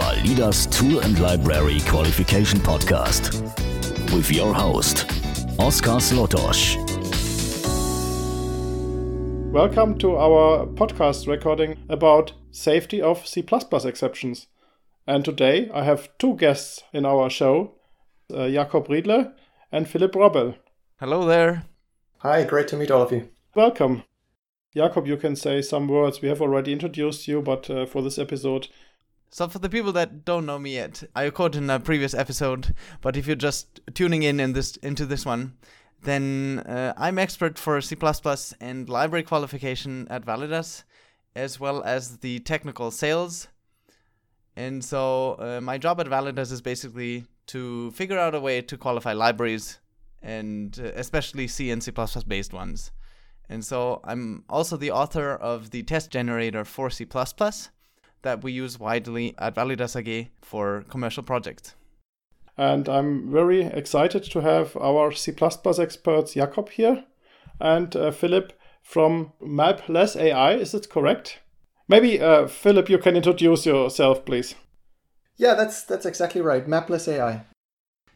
Validas Tool and Library Qualification Podcast with your host, Oscar Slotosch. Welcome to our podcast recording about safety of C++ exceptions. And today I have two guests in our show, uh, Jakob Riedle and Philipp Robbel. Hello there. Hi, great to meet all of you. Welcome. Jakob, you can say some words. We have already introduced you, but uh, for this episode, So, for the people that don't know me yet, I recorded in a previous episode, but if you're just tuning in, in this into this one, then uh, I'm expert for C++ and library qualification at Validas, as well as the technical sales. And so, uh, my job at Validas is basically to figure out a way to qualify libraries, and uh, especially C and C++ based ones. And so, I'm also the author of the test generator for C++ that we use widely at Validas AG for commercial projects. and I'm very excited to have our C++ experts Jakob here and uh, Philipp from Mapless AI. Is it correct? Maybe uh, Philip, you can introduce yourself, please. Yeah, that's that's exactly right. Mapless AI.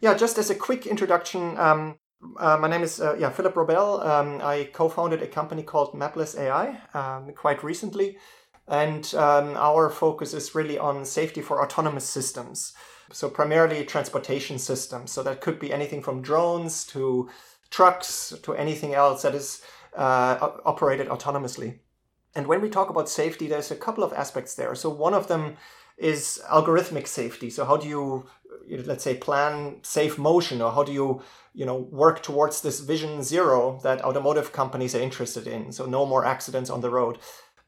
Yeah, just as a quick introduction, um, uh, my name is uh, yeah Philipp Robbel. Um, I co-founded a company called Mapless AI um, quite recently, and um, our focus is really on safety for autonomous systems. So primarily transportation systems. So that could be anything from drones to trucks to anything else that is uh, operated autonomously. And when we talk about safety, there's a couple of aspects there. So one of them is algorithmic safety. So how do you, let's say, plan safe motion, or how do you, you know, work towards this vision zero that automotive companies are interested in? So no more accidents on the road.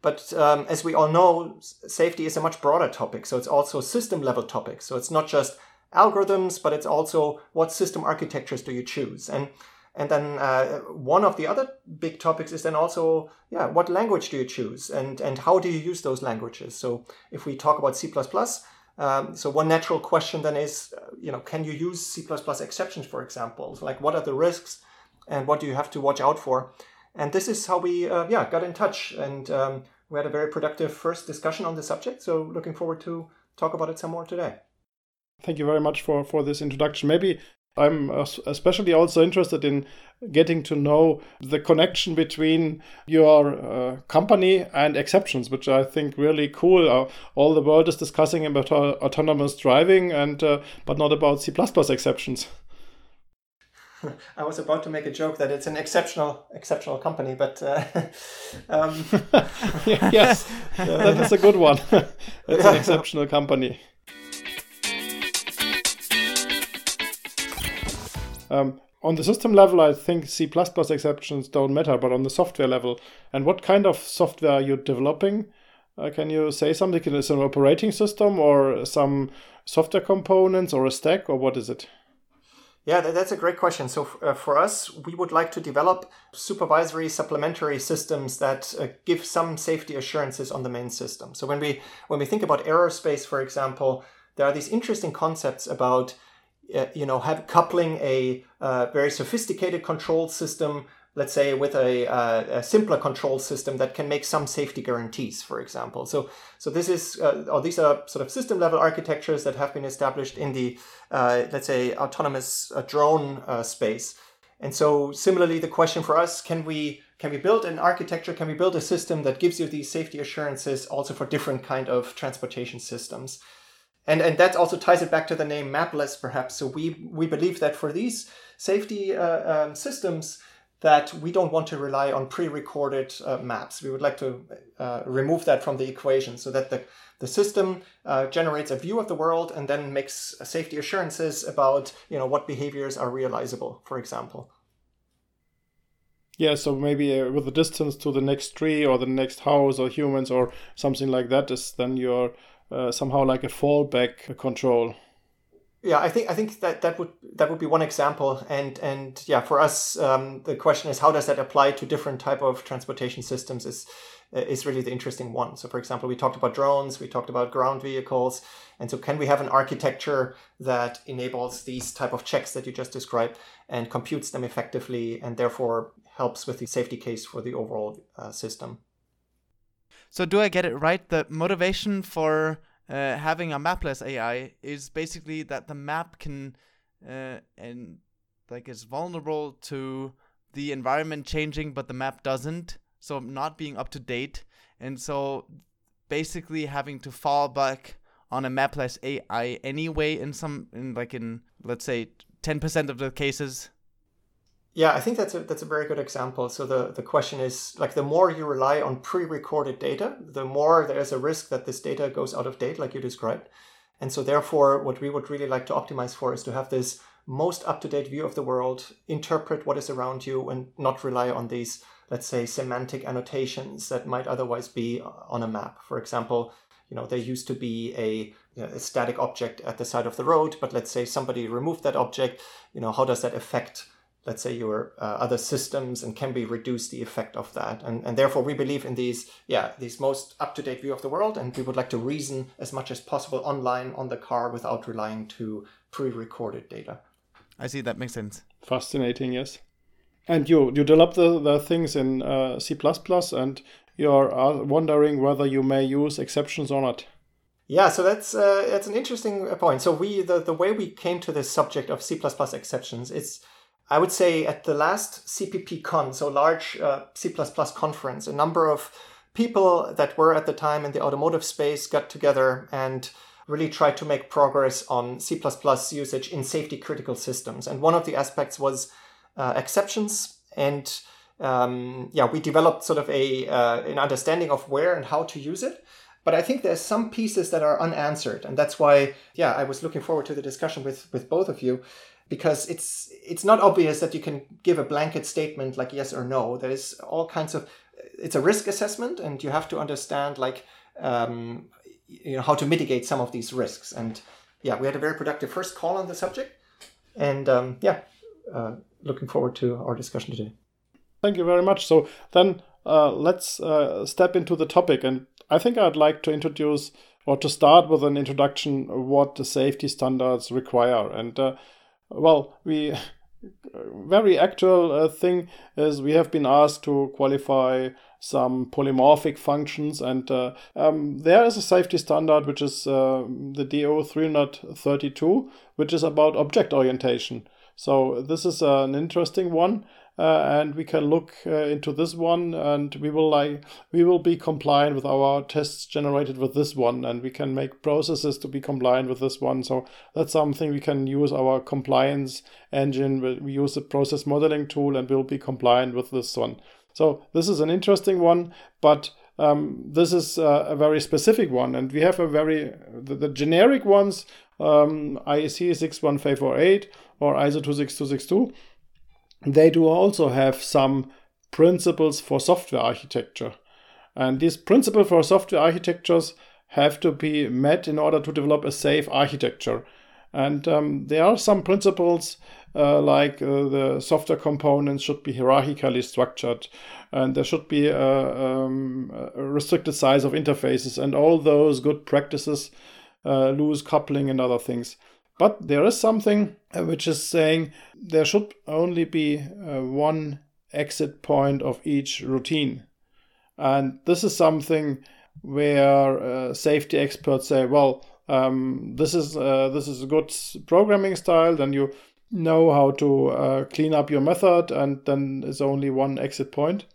But um, as we all know, safety is a much broader topic. So it's also a system level topic. So it's not just algorithms, but it's also what system architectures do you choose? And and then uh, one of the other big topics is then also, yeah, what language do you choose and, and how do you use those languages? So if we talk about C++, um, so one natural question then is, uh, you know, can you use C++ exceptions, for example? Like what are the risks and what do you have to watch out for? And this is how we, uh, yeah, got in touch and um, we had a very productive first discussion on the subject. So looking forward to talk about it some more today. Thank you very much for, for this introduction. Maybe I'm especially also interested in getting to know the connection between your uh, company and exceptions, which I think really cool. Uh, all the world is discussing about au- autonomous driving, and uh, but not about C++ exceptions. I was about to make a joke that it's an exceptional, exceptional company, but uh, um, yes, that is a good one. it's an exceptional company. Um, on the system level, I think C++ exceptions don't matter, but on the software level, and what kind of software are you developing? Uh, can you say something? Is it an operating system or some software components or a stack, or what is it? Yeah, that's a great question. So, uh, for us, we would like to develop supervisory supplementary systems that uh, give some safety assurances on the main system. So, when we when we think about aerospace, for example, there are these interesting concepts about uh, you know have coupling a uh, very sophisticated control system let's say with a, uh, a simpler control system that can make some safety guarantees for example. So so this is uh, or these are sort of system level architectures that have been established in the uh, let's say autonomous uh, drone uh, space. And so similarly the question for us can we can we build an architecture can we build a system that gives you these safety assurances also for different kind of transportation systems? And and that also ties it back to the name mapless perhaps. So we we believe that for these safety uh, um, systems that we don't want to rely on pre-recorded uh, maps we would like to uh, remove that from the equation so that the the system uh, generates a view of the world and then makes safety assurances about you know what behaviors are realizable for example Yeah, so maybe uh, with the distance to the next tree or the next house or humans or something like that is then you're uh, somehow like a fallback control. Yeah, I think I think that that would that would be one example, and and yeah, for us, um, the question is how does that apply to different type of transportation systems? Is is really the interesting one. So, for example, we talked about drones, we talked about ground vehicles, and so can we have an architecture that enables these type of checks that you just described and computes them effectively, and therefore helps with the safety case for the overall uh, system? So do I get it right? The motivation for uh, having a mapless AI is basically that the map can uh, and like is vulnerable to the environment changing, but the map doesn't. So not being up to date, and so basically having to fall back on a mapless AI anyway in some in like in let's say 10% of the cases yeah, I think that's a that's a very good example. So the, the question is like the more you rely on pre-recorded data, the more there is a risk that this data goes out of date, like you described. And so therefore, what we would really like to optimize for is to have this most up-to-date view of the world, interpret what is around you, and not rely on these, let's say, semantic annotations that might otherwise be on a map. For example, you know, there used to be a, a static object at the side of the road, but let's say somebody removed that object. You know, how does that affect let's say your uh, other systems and can we reduce the effect of that. And, and therefore we believe in these yeah these most up-to-date view of the world and we would like to reason as much as possible online on the car without relying to pre-recorded data. I see. That makes sense. Fascinating yes. And you you develop the, the things in uh, c++ and you're uh, wondering whether you may use exceptions or not. Yeah, so that's uh, that's an interesting point. So we the, the way we came to this subject of C++ exceptions is I would say at the last CPPCon, so large uh, C++ conference, a number of people that were at the time in the automotive space got together and really tried to make progress on C++ usage in safety critical systems. And one of the aspects was uh, exceptions. And um, yeah, we developed sort of a uh, an understanding of where and how to use it. But I think there's some pieces that are unanswered, and that's why, yeah, I was looking forward to the discussion with with both of you because it's it's not obvious that you can give a blanket statement like yes or no. There's all kinds of it's a risk assessment, and you have to understand like um, you know how to mitigate some of these risks. And yeah, we had a very productive first call on the subject, and um, yeah, uh, looking forward to our discussion today. Thank you very much. So then uh, let's uh, step into the topic, and I think I'd like to introduce or to start with an introduction of what the safety standards require and uh, well, we very actual uh, thing is we have been asked to qualify some polymorphic functions and uh, um, there is a safety standard which is uh, the DO 332 which is about object orientation. So this is an interesting one and we can look uh, into this one and we will like we will be compliant with our tests generated with this one and we can make processes to be compliant with this one. So that's something we can use our compliance engine. We use the process modeling tool and we'll be compliant with this one. So this is an interesting one but um, this is uh, a very specific one. And we have a very the, the generic ones um, IEC 61548 or ISO 26262 they do also have some principles for software architecture. And these principles for software architectures have to be met in order to develop a safe architecture. And um, there are some principles uh, like uh, the software components should be hierarchically structured, and there should be a, um, a restricted size of interfaces, and all those good practices, uh, loose coupling, and other things. But there is something uh, which is saying there should only be uh, one exit point of each routine. And this is something where uh, safety experts say, well, um, this is uh, this is a good programming style. Then you know how to uh, clean up your method, and then there's only one exit point.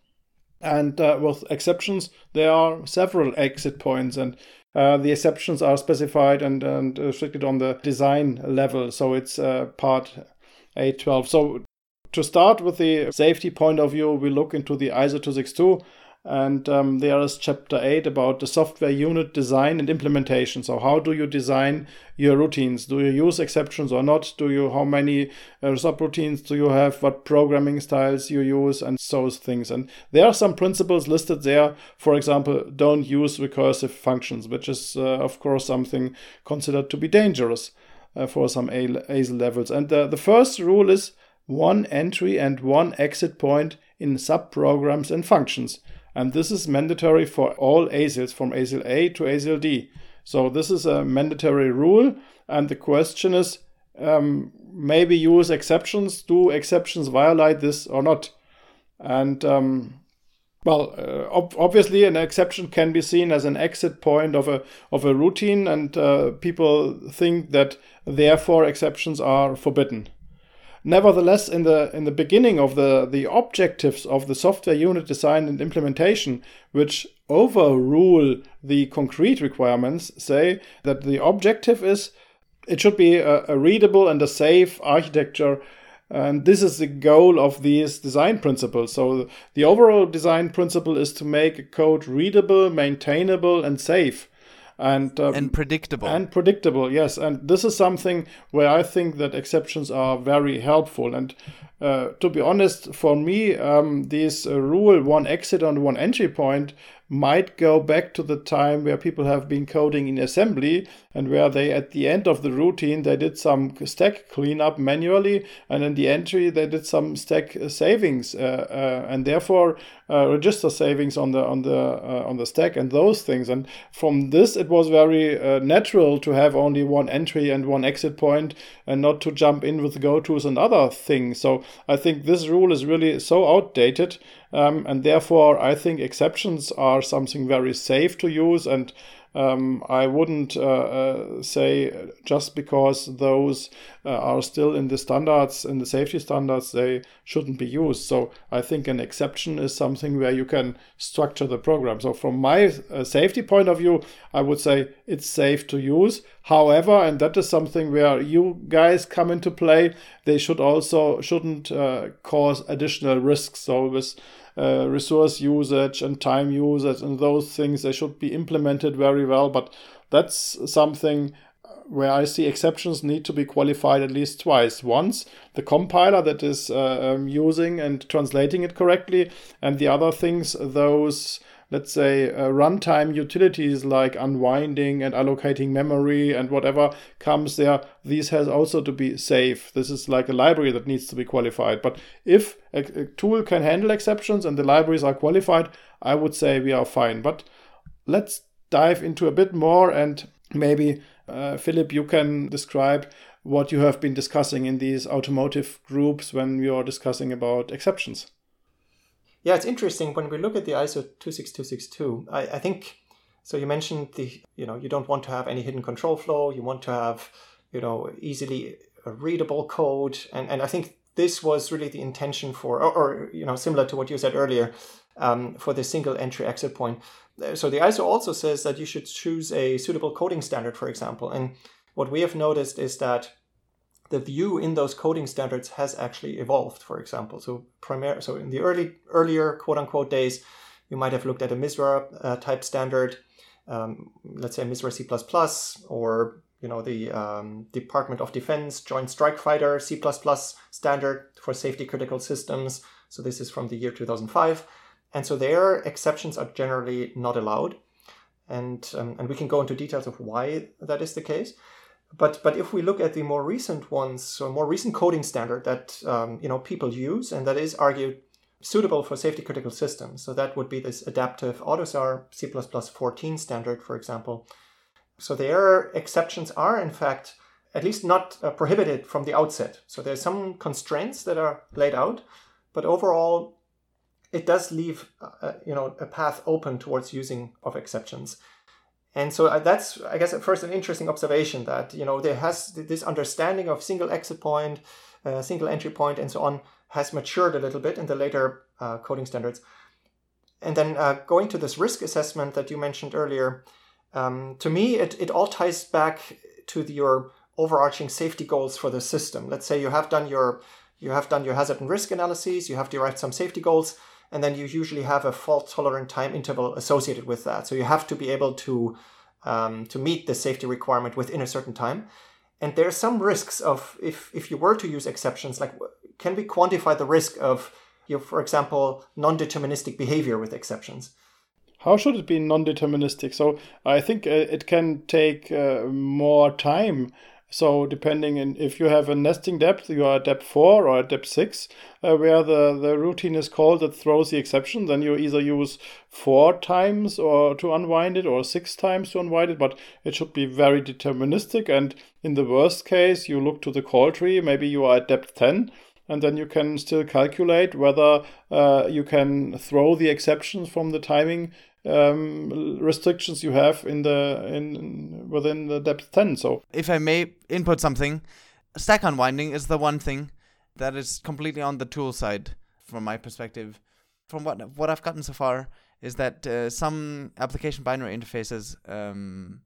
And uh, with exceptions, there are several exit points, and uh, the exceptions are specified and, and restricted on the design level, so it's uh, part 812. So to start with the safety point of view, we look into the ISO 262 and um, there is chapter 8 about the software unit design and implementation. So how do you design your routines? Do you use exceptions or not? Do you how many uh, subroutines do you have? What programming styles you use? And those things. And there are some principles listed there. For example don't use recursive functions which is uh, of course something considered to be dangerous uh, for some ASIL levels. And the first rule is one entry and one exit point in subprograms and functions and this is mandatory for all ASILs from ASIL A to ASIL D. So this is a mandatory rule, and the question is um, maybe use exceptions. Do exceptions violate this or not? And um, Well, uh, ob- obviously, an exception can be seen as an exit point of a of a routine, and uh, people think that therefore exceptions are forbidden. Nevertheless, in the in the beginning of the the objectives of the software unit design and implementation, which overrule the concrete requirements, say that the objective is it should be a, a readable and a safe architecture and this is the goal of these design principles. So the overall design principle is to make code readable, maintainable, and safe. And, um, and predictable. And predictable, yes. And this is something where I think that exceptions are very helpful. And uh, to be honest, for me, um, this uh, rule one exit on one entry point might go back to the time where people have been coding in assembly and where they at the end of the routine they did some stack cleanup manually and in the entry they did some stack savings uh, uh, and therefore uh, register savings on the on the uh, on the stack and those things and from this it was very uh, natural to have only one entry and one exit point and not to jump in with go tos and other things so i think this rule is really so outdated um, and therefore, I think exceptions are something very safe to use. And um, I wouldn't uh, uh, say just because those uh, are still in the standards, in the safety standards, they shouldn't be used. So I think an exception is something where you can structure the program. So from my safety point of view, I would say it's safe to use. However, and that is something where you guys come into play, they should also shouldn't uh, cause additional risks. So with uh, resource usage and time usage and those things they should be implemented very well but that's something where I see exceptions need to be qualified at least twice. Once the compiler that is uh, um, using and translating it correctly, and the other things, those let's say, uh, runtime utilities like unwinding and allocating memory and whatever comes there, these has also to be safe. This is like a library that needs to be qualified. But if a, a tool can handle exceptions and the libraries are qualified, I would say we are fine. But let's dive into a bit more and maybe uh, Philipp, you can describe what you have been discussing in these automotive groups when you are discussing about exceptions. Yeah, it's interesting when we look at the ISO 26262. I, I think so. You mentioned the you know you don't want to have any hidden control flow. You want to have you know easily readable code, and and I think this was really the intention for, or, or you know similar to what you said earlier, um, for the single entry exit point. So the ISO also says that you should choose a suitable coding standard, for example. And what we have noticed is that the view in those coding standards has actually evolved, for example. So primary, so in the early earlier quote unquote days, you might have looked at a MISRA uh, type standard, um, let's say MISRA C++, or you know the um, Department of Defense Joint Strike Fighter C++ standard for safety critical systems. So this is from the year 2005, and so there exceptions are generally not allowed, and um, and we can go into details of why that is the case. But but if we look at the more recent ones, so more recent coding standard that um, you know people use and that is argued suitable for safety critical systems, so that would be this adaptive AUTOSAR C++ 14 standard, for example. So their exceptions are in fact at least not uh, prohibited from the outset. So there's some constraints that are laid out, but overall it does leave uh, you know a path open towards using of exceptions and so uh, that's i guess at first an interesting observation that you know there has this understanding of single exit point uh, single entry point and so on has matured a little bit in the later uh, coding standards. And then uh, going to this risk assessment that you mentioned earlier um, to me it, it all ties back to the, your overarching safety goals for the system. Let's say you have done your you have done your hazard and risk analyses you have derived some safety goals and then you usually have a fault tolerant time interval associated with that. So you have to be able to um, to meet the safety requirement within a certain time. And there are some risks of if if you were to use exceptions, like can we quantify the risk of your, for example, non-deterministic behavior with exceptions? How should it be non-deterministic? So I think uh, it can take uh, more time so depending if you have a nesting depth, you are at depth four or at depth six, uh, where the, the routine is called that throws the exception, then you either use four times or to unwind it or six times to unwind it, but it should be very deterministic. And in the worst case, you look to the call tree, maybe you are at depth 10 and then you can still calculate whether uh, you can throw the exceptions from the timing um, restrictions you have in the in within the depth 10 so. If i may input something stack unwinding is the one thing that is completely on the tool side from my perspective. From what what i've gotten so far is that uh, some application binary interfaces um,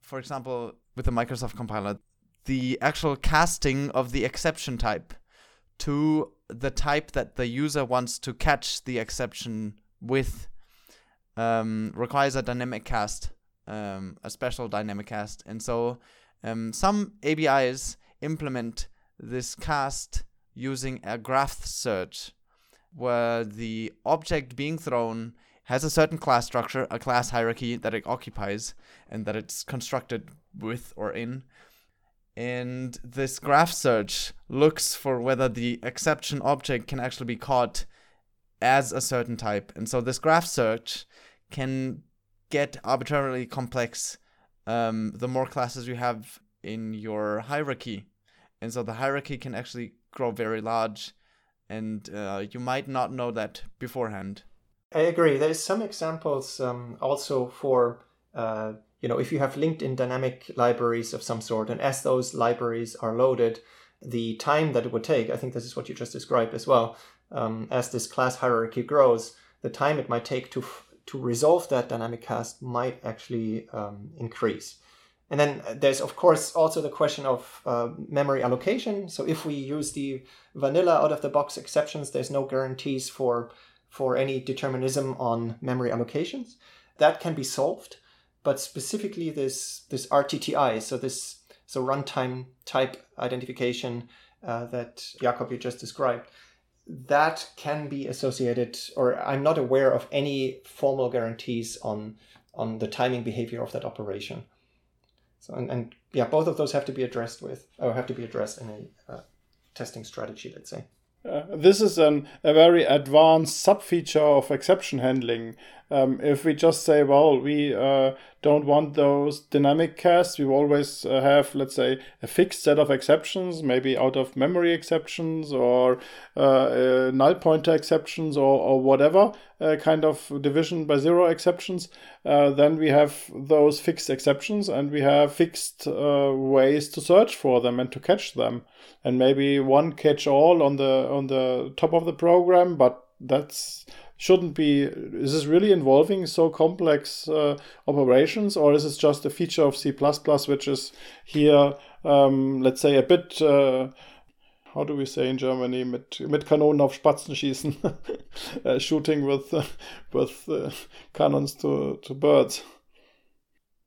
for example with the microsoft compiler the actual casting of the exception type to the type that the user wants to catch the exception with um, requires a dynamic cast, um, a special dynamic cast. And so um, some ABIs implement this cast using a graph search, where the object being thrown has a certain class structure, a class hierarchy that it occupies, and that it's constructed with or in. And this graph search looks for whether the exception object can actually be caught as a certain type. And so this graph search can get arbitrarily complex um, the more classes you have in your hierarchy. And so the hierarchy can actually grow very large, and uh, you might not know that beforehand. I agree. There's some examples um, also for, uh, you know, if you have linked-in dynamic libraries of some sort, and as those libraries are loaded, the time that it would take, I think this is what you just described as well, um, as this class hierarchy grows, the time it might take to to resolve that dynamic cast might actually um, increase. And then there's, of course, also the question of uh, memory allocation. So if we use the vanilla out of the box exceptions, there's no guarantees for, for any determinism on memory allocations. That can be solved, but specifically this, this RTTI, so this so runtime type identification uh, that Jakob you just described, that can be associated, or I'm not aware of any formal guarantees on on the timing behavior of that operation. So and, and yeah, both of those have to be addressed with, or have to be addressed in a uh, testing strategy, let's say. Uh, this is an, a very advanced sub feature of exception handling. Um, if we just say, well, we uh, don't want those dynamic casts, we always uh, have, let's say, a fixed set of exceptions, maybe out of memory exceptions or uh, uh, null pointer exceptions or, or whatever uh, kind of division by zero exceptions. then we have those fixed exceptions and we have fixed ways to search for them and to catch them. And maybe one catch all on the on the top of the program, but that's shouldn't be is this really involving so complex uh, operations or is it just a feature of c++ which is here um, let's say a bit uh, how do we say in Germany mit, mit Kanonen auf Spatzen schießen uh, shooting with uh, with uh, cannons to, to birds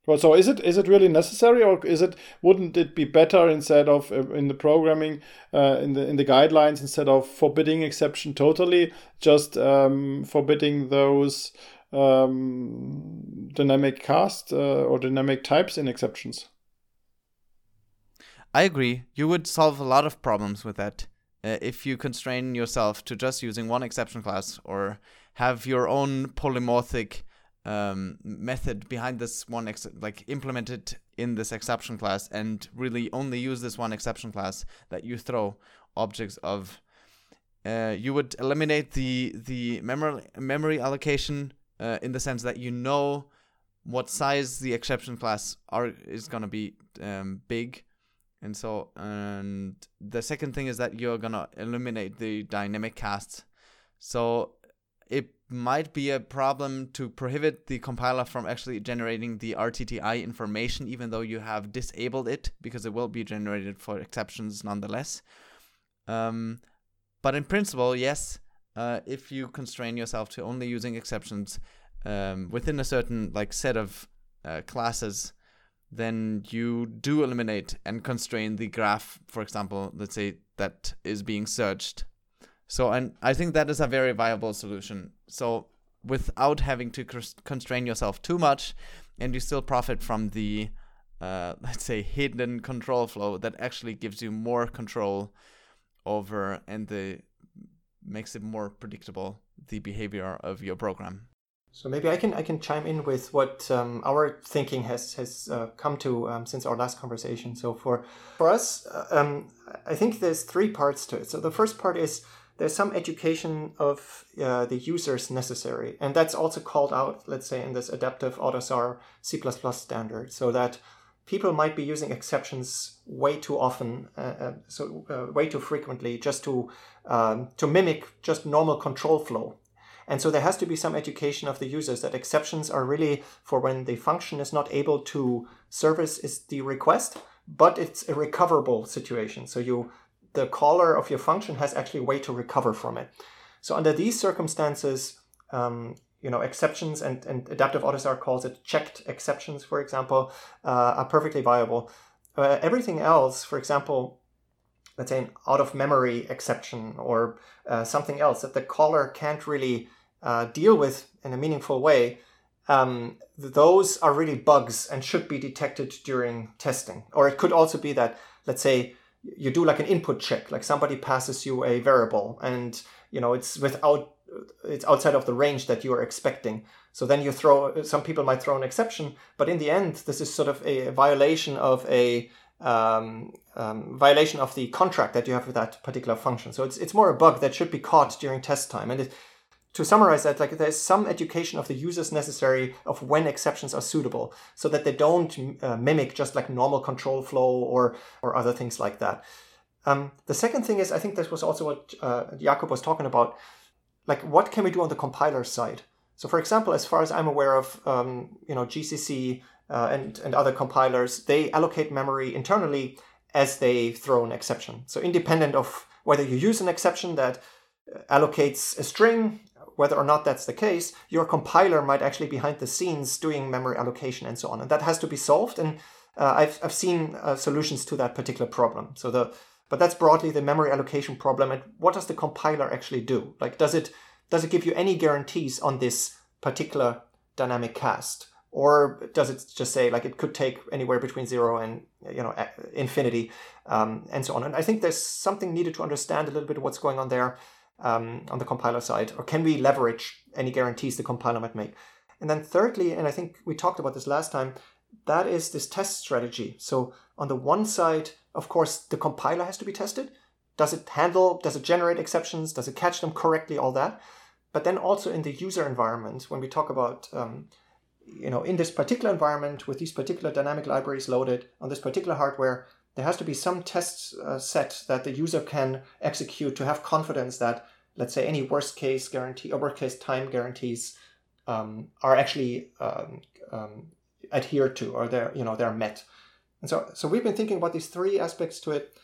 well, so is it is it really necessary, or is it wouldn't it be better instead of uh, in the programming uh, in the in the guidelines instead of forbidding exception totally, just um, forbidding those um, dynamic cast uh, or dynamic types in exceptions? I agree. You would solve a lot of problems with that uh, if you constrain yourself to just using one exception class or have your own polymorphic um, method behind this one ex- like implemented in this exception class and really only use this one exception class that you throw objects of uh, you would eliminate the the memory memory allocation uh, in the sense that you know what size the exception class are is gonna be um, big. And so and the second thing is that you're gonna eliminate the dynamic casts. So it might be a problem to prohibit the compiler from actually generating the RTTI information, even though you have disabled it, because it will be generated for exceptions nonetheless. Um, but in principle, yes, uh, if you constrain yourself to only using exceptions um, within a certain like set of uh, classes, then you do eliminate and constrain the graph, for example, let's say that is being searched so, and I think that is a very viable solution. So, without having to constrain yourself too much, and you still profit from the, uh, let's say, hidden control flow that actually gives you more control over and the makes it more predictable the behavior of your program. So maybe I can I can chime in with what um, our thinking has has uh, come to um, since our last conversation. So for for us, uh, um, I think there's three parts to it. So the first part is there's some education of uh, the users necessary, and that's also called out, let's say, in this adaptive AUTOSAR C++ standard, so that people might be using exceptions way too often, uh, uh, so uh, way too frequently, just to um, to mimic just normal control flow. And so there has to be some education of the users that exceptions are really for when the function is not able to service is the request, but it's a recoverable situation. So you the caller of your function has actually a way to recover from it. So under these circumstances, um, you know, exceptions and, and adaptive AUTOSAR calls it checked exceptions, for example, uh, are perfectly viable. Uh, everything else, for example, let's say an out of memory exception or uh, something else that the caller can't really uh, deal with in a meaningful way, um, those are really bugs and should be detected during testing. Or it could also be that, let's say, you do like an input check, like somebody passes you a variable and you know it's without it's outside of the range that you are expecting. So then you throw some people might throw an exception, but in the end, this is sort of a violation of a um, um, violation of the contract that you have with that particular function. So it's it's more a bug that should be caught during test time. And it, to summarize that, like there's some education of the users necessary of when exceptions are suitable, so that they don't uh, mimic just like normal control flow or or other things like that. Um, the second thing is, I think this was also what uh, Jakob was talking about. Like, what can we do on the compiler side? So, for example, as far as I'm aware of, um, you know, GCC uh, and and other compilers, they allocate memory internally as they throw an exception. So, independent of whether you use an exception that uh, allocates a string whether or not that's the case, your compiler might actually behind the scenes doing memory allocation and so on. And that has to be solved. And uh, I've, I've seen uh, solutions to that particular problem. So the but that's broadly the memory allocation problem. And what does the compiler actually do? Like, does it does it give you any guarantees on this particular dynamic cast, or does it just say like it could take anywhere between zero and you know infinity, um, and so on? And I think there's something needed to understand a little bit what's going on there um, on the compiler side, or can we leverage any guarantees the compiler might make? And then thirdly, and I think we talked about this last time, that is this test strategy. So on the one side, of course, the compiler has to be tested. Does it handle, does it generate exceptions? Does it catch them correctly? All that. But then also in the user environment, when we talk about, um, you know, in this particular environment with these particular dynamic libraries loaded on this particular hardware, there has to be some test uh, set that the user can execute to have confidence that, let's say, any worst case guarantee or worst case time guarantees um, are actually um, um, adhered to or they're you know they're met. And so so we've been thinking about these three aspects to it.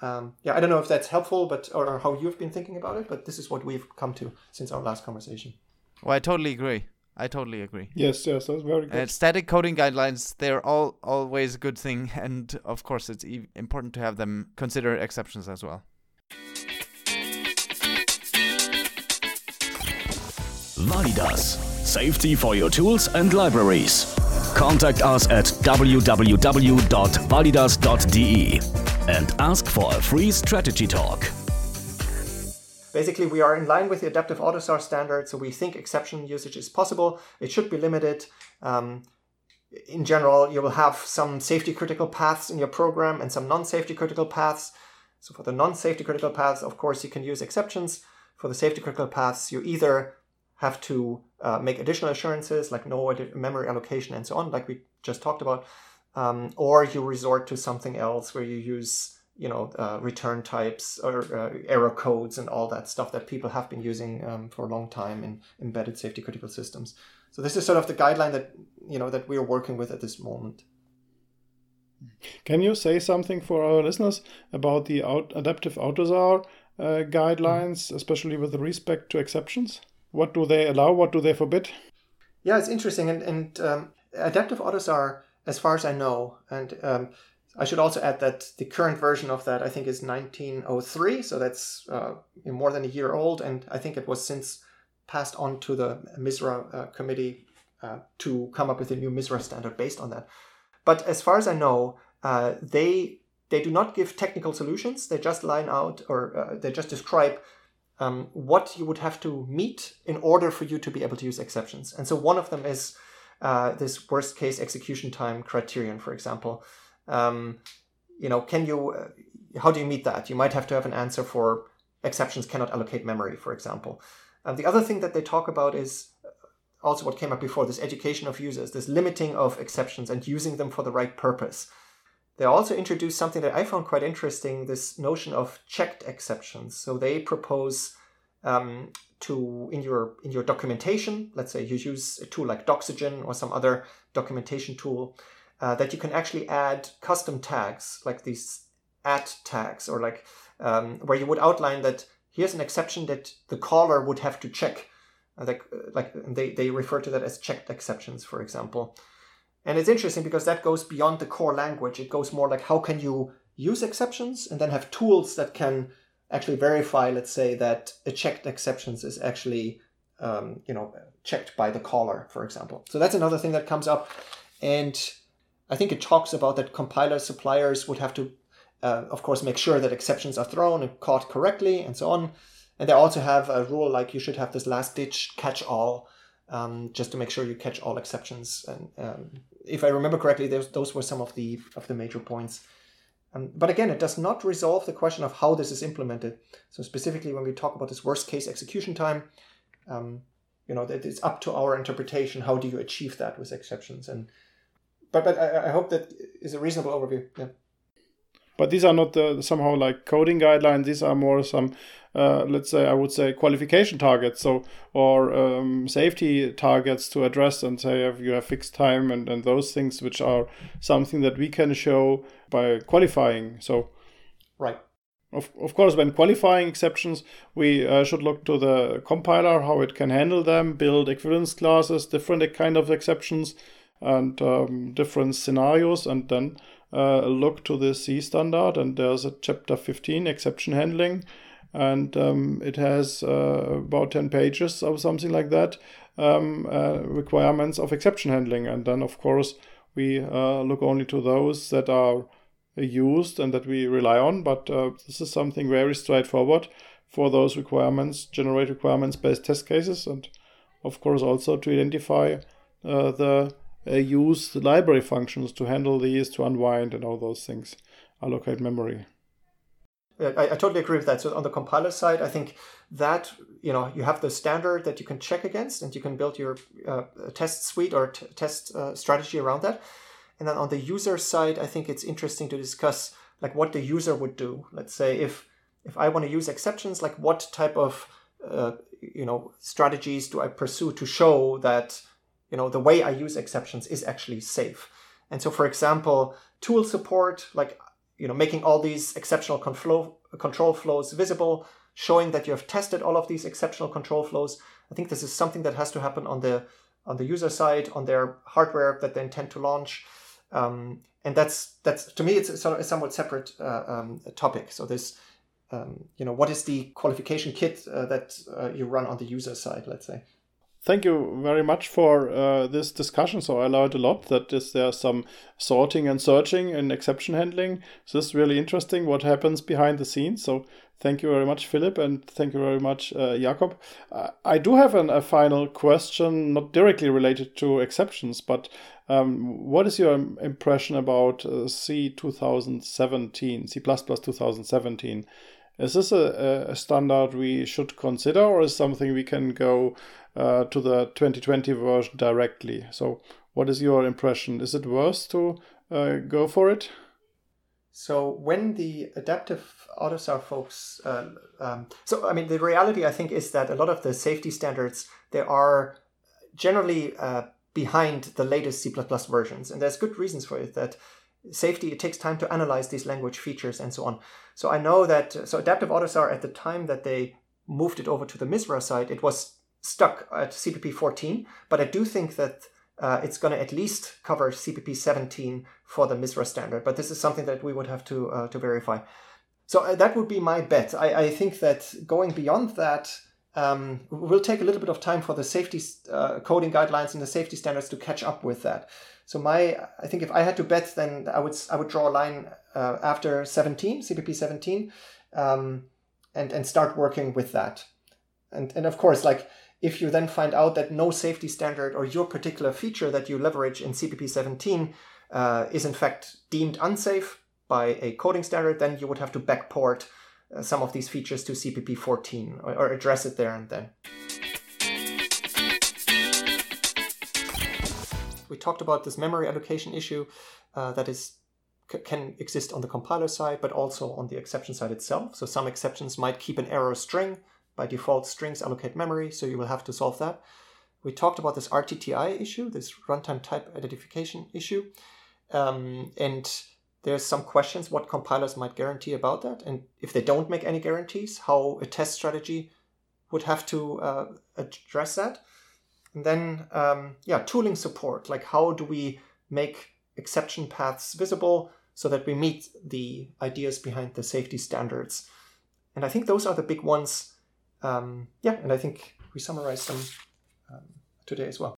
Um, yeah, I don't know if that's helpful, but or how you've been thinking about it, but this is what we've come to since our last conversation. Well, I totally agree. I totally agree. Yes, yes, that's very good. Uh, static coding guidelines, they're all always a good thing, and of course, it's e- important to have them consider exceptions as well. Validas. Safety for your tools and libraries. Contact us at www.validas.de and ask for a free strategy talk. Basically, we are in line with the adaptive AUTOSAR standard, so we think exception usage is possible. It should be limited. Um, in general, you will have some safety critical paths in your program and some non safety critical paths. So, for the non safety critical paths, of course, you can use exceptions. For the safety critical paths, you either have to uh, make additional assurances like no memory allocation and so on, like we just talked about, um, or you resort to something else where you use you know uh, return types or uh, error codes and all that stuff that people have been using um, for a long time in embedded safety critical systems. So this is sort of the guideline that you know that we are working with at this moment. Can you say something for our listeners about the out- adaptive AUTOSAR uh, guidelines especially with respect to exceptions? What do they allow? What do they forbid? Yeah it's interesting. And, and um, adaptive AUTOSAR as far as i know and um, I should also add that the current version of that I think is 1903, so that's uh, more than a year old, and I think it was since passed on to the MISRA uh, committee uh, to come up with a new MISRA standard based on that. But as far as I know, uh, they they do not give technical solutions. They just line out or uh, they just describe um, what you would have to meet in order for you to be able to use exceptions. And so one of them is uh, this worst case execution time criterion, for example. Um, you know, can you, uh, how do you meet that? You might have to have an answer for exceptions cannot allocate memory, for example. And the other thing that they talk about is also what came up before this education of users, this limiting of exceptions and using them for the right purpose. They also introduced something that I found quite interesting this notion of checked exceptions. So they propose um, to in your in your documentation let's say you use a tool like doxygen or some other documentation tool uh, that you can actually add custom tags like these at tags or like um, where you would outline that here's an exception that the caller would have to check uh, like like they, they refer to that as checked exceptions for example and it's interesting because that goes beyond the core language it goes more like how can you use exceptions and then have tools that can actually verify, let's say, that a checked exceptions is actually, um, you know, checked by the caller, for example. So that's another thing that comes up. And I think it talks about that compiler suppliers would have to, uh, of course, make sure that exceptions are thrown and caught correctly and so on. And they also have a rule like you should have this last ditch catch all, um, just to make sure you catch all exceptions. And um, if I remember correctly, those, those were some of the of the major points. Um, but again, it does not resolve the question of how this is implemented. So specifically, when we talk about this worst case execution time, um, you know, it's up to our interpretation. How do you achieve that with exceptions? And but but I, I hope that is a reasonable overview. Yeah. But these are not the, somehow like coding guidelines. These are more some, uh, let's say, I would say qualification targets. So or um, safety targets to address and say if you have fixed time and, and those things, which are something that we can show by qualifying. So, right. Of, of course, when qualifying exceptions, we uh, should look to the compiler, how it can handle them, build equivalence classes, different kind of exceptions, and um, different scenarios, and then uh, look to the C standard, and there's a chapter 15 exception handling, and um, it has uh, about 10 pages or something like that um, uh, requirements of exception handling, and then of course we uh, look only to those that are used and that we rely on. But uh, this is something very straightforward for those requirements, generate requirements based test cases, and of course also to identify uh, the use the library functions to handle these, to unwind, and all those things, allocate memory. I, I, totally agree with that. So on the compiler side, I think that you know you have the standard that you can check against, and you can build your uh, test suite or t- test uh, strategy around that. And then on the user side, I think it's interesting to discuss like what the user would do. Let's say if if I want to use exceptions, like what type of uh, you know strategies do I pursue to show that you know the way I use exceptions is actually safe. And so, for example, tool support, like you know, making all these exceptional control flows visible, showing that you have tested all of these exceptional control flows. I think this is something that has to happen on the on the user side, on their hardware that they intend to launch. Um, and that's that's to me it's a, somewhat separate uh, um, topic. So this, um, you know, what is the qualification kit uh, that uh, you run on the user side? Let's say thank you very much for uh, this discussion. So I learned a lot that is there some sorting and searching and exception handling. So this is really interesting what happens behind the scenes. So thank you very much, Philipp, and thank you very much, uh, Jakob. Uh, I do have an, a final question, not directly related to exceptions, but um, what is your impression about uh, C 2017, C++ 2017? Is this a, a standard we should consider, or is something we can go uh, to the 2020 version directly? So, what is your impression? Is it worth to uh, go for it? So, when the adaptive AUTOSAR folks, uh, um, so I mean, the reality I think is that a lot of the safety standards they are generally uh, behind the latest C++ versions, and there's good reasons for it. That safety it takes time to analyze these language features and so on. So i know that so adaptive AUTOSAR at the time that they moved it over to the misra side it was stuck at cpp 14 but i do think that uh, it's going to at least cover cpp 17 for the misra standard but this is something that we would have to uh, to verify. So uh, that would be my bet. I, I think that going beyond that um, will take a little bit of time for the safety uh, coding guidelines and the safety standards to catch up with that so my, I think if I had to bet, then I would I would draw a line uh, after 17, CPP 17, um, and and start working with that. And and of course, like if you then find out that no safety standard or your particular feature that you leverage in CPP 17 uh, is in fact deemed unsafe by a coding standard, then you would have to backport uh, some of these features to CPP 14 or, or address it there and then. We talked about this memory allocation issue uh, that is can exist on the compiler side, but also on the exception side itself. So some exceptions might keep an error string. By default, strings allocate memory, so you will have to solve that. We talked about this RTTI issue, this runtime type identification issue. Um, and there's some questions what compilers might guarantee about that. And if they don't make any guarantees, how a test strategy would have to uh, address that. And then, um, yeah, tooling support. Like, how do we make exception paths visible so that we meet the ideas behind the safety standards? And I think those are the big ones. Um, yeah, and I think we summarized them um, today as well.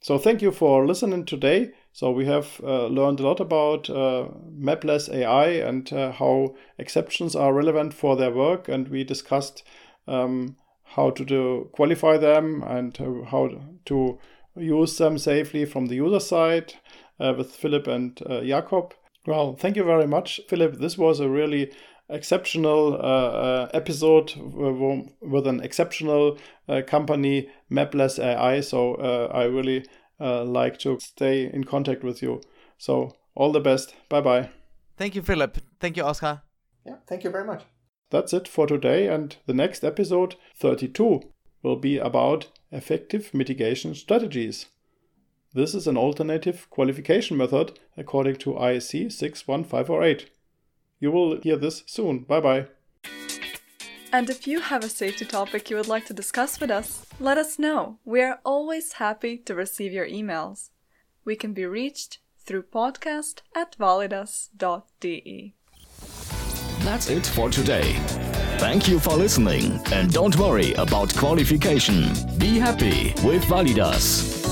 So thank you for listening today. So we have uh, learned a lot about uh, Mapless AI and uh, how exceptions are relevant for their work, and we discussed um, how to do, qualify them and how to use them safely from the user side uh, with Philipp and uh, Jakob. Well, thank you very much, Philipp. This was a really exceptional uh, uh, episode with an exceptional uh, company, Mapless AI. So I really like to stay in contact with you. So all the best. Bye bye. Thank you, Philipp. Thank you, Oscar. Yeah, thank you very much. That's it for today, and the next episode, 32, will be about effective mitigation strategies. This is an alternative qualification method according to IEC 61548. You will hear this soon. Bye bye. And if you have a safety topic you would like to discuss with us, let us know. We are always happy to receive your emails. We can be reached through podcast at validas.de. That's it for today. Thank you for listening, and don't worry about qualification. Be happy with Validas.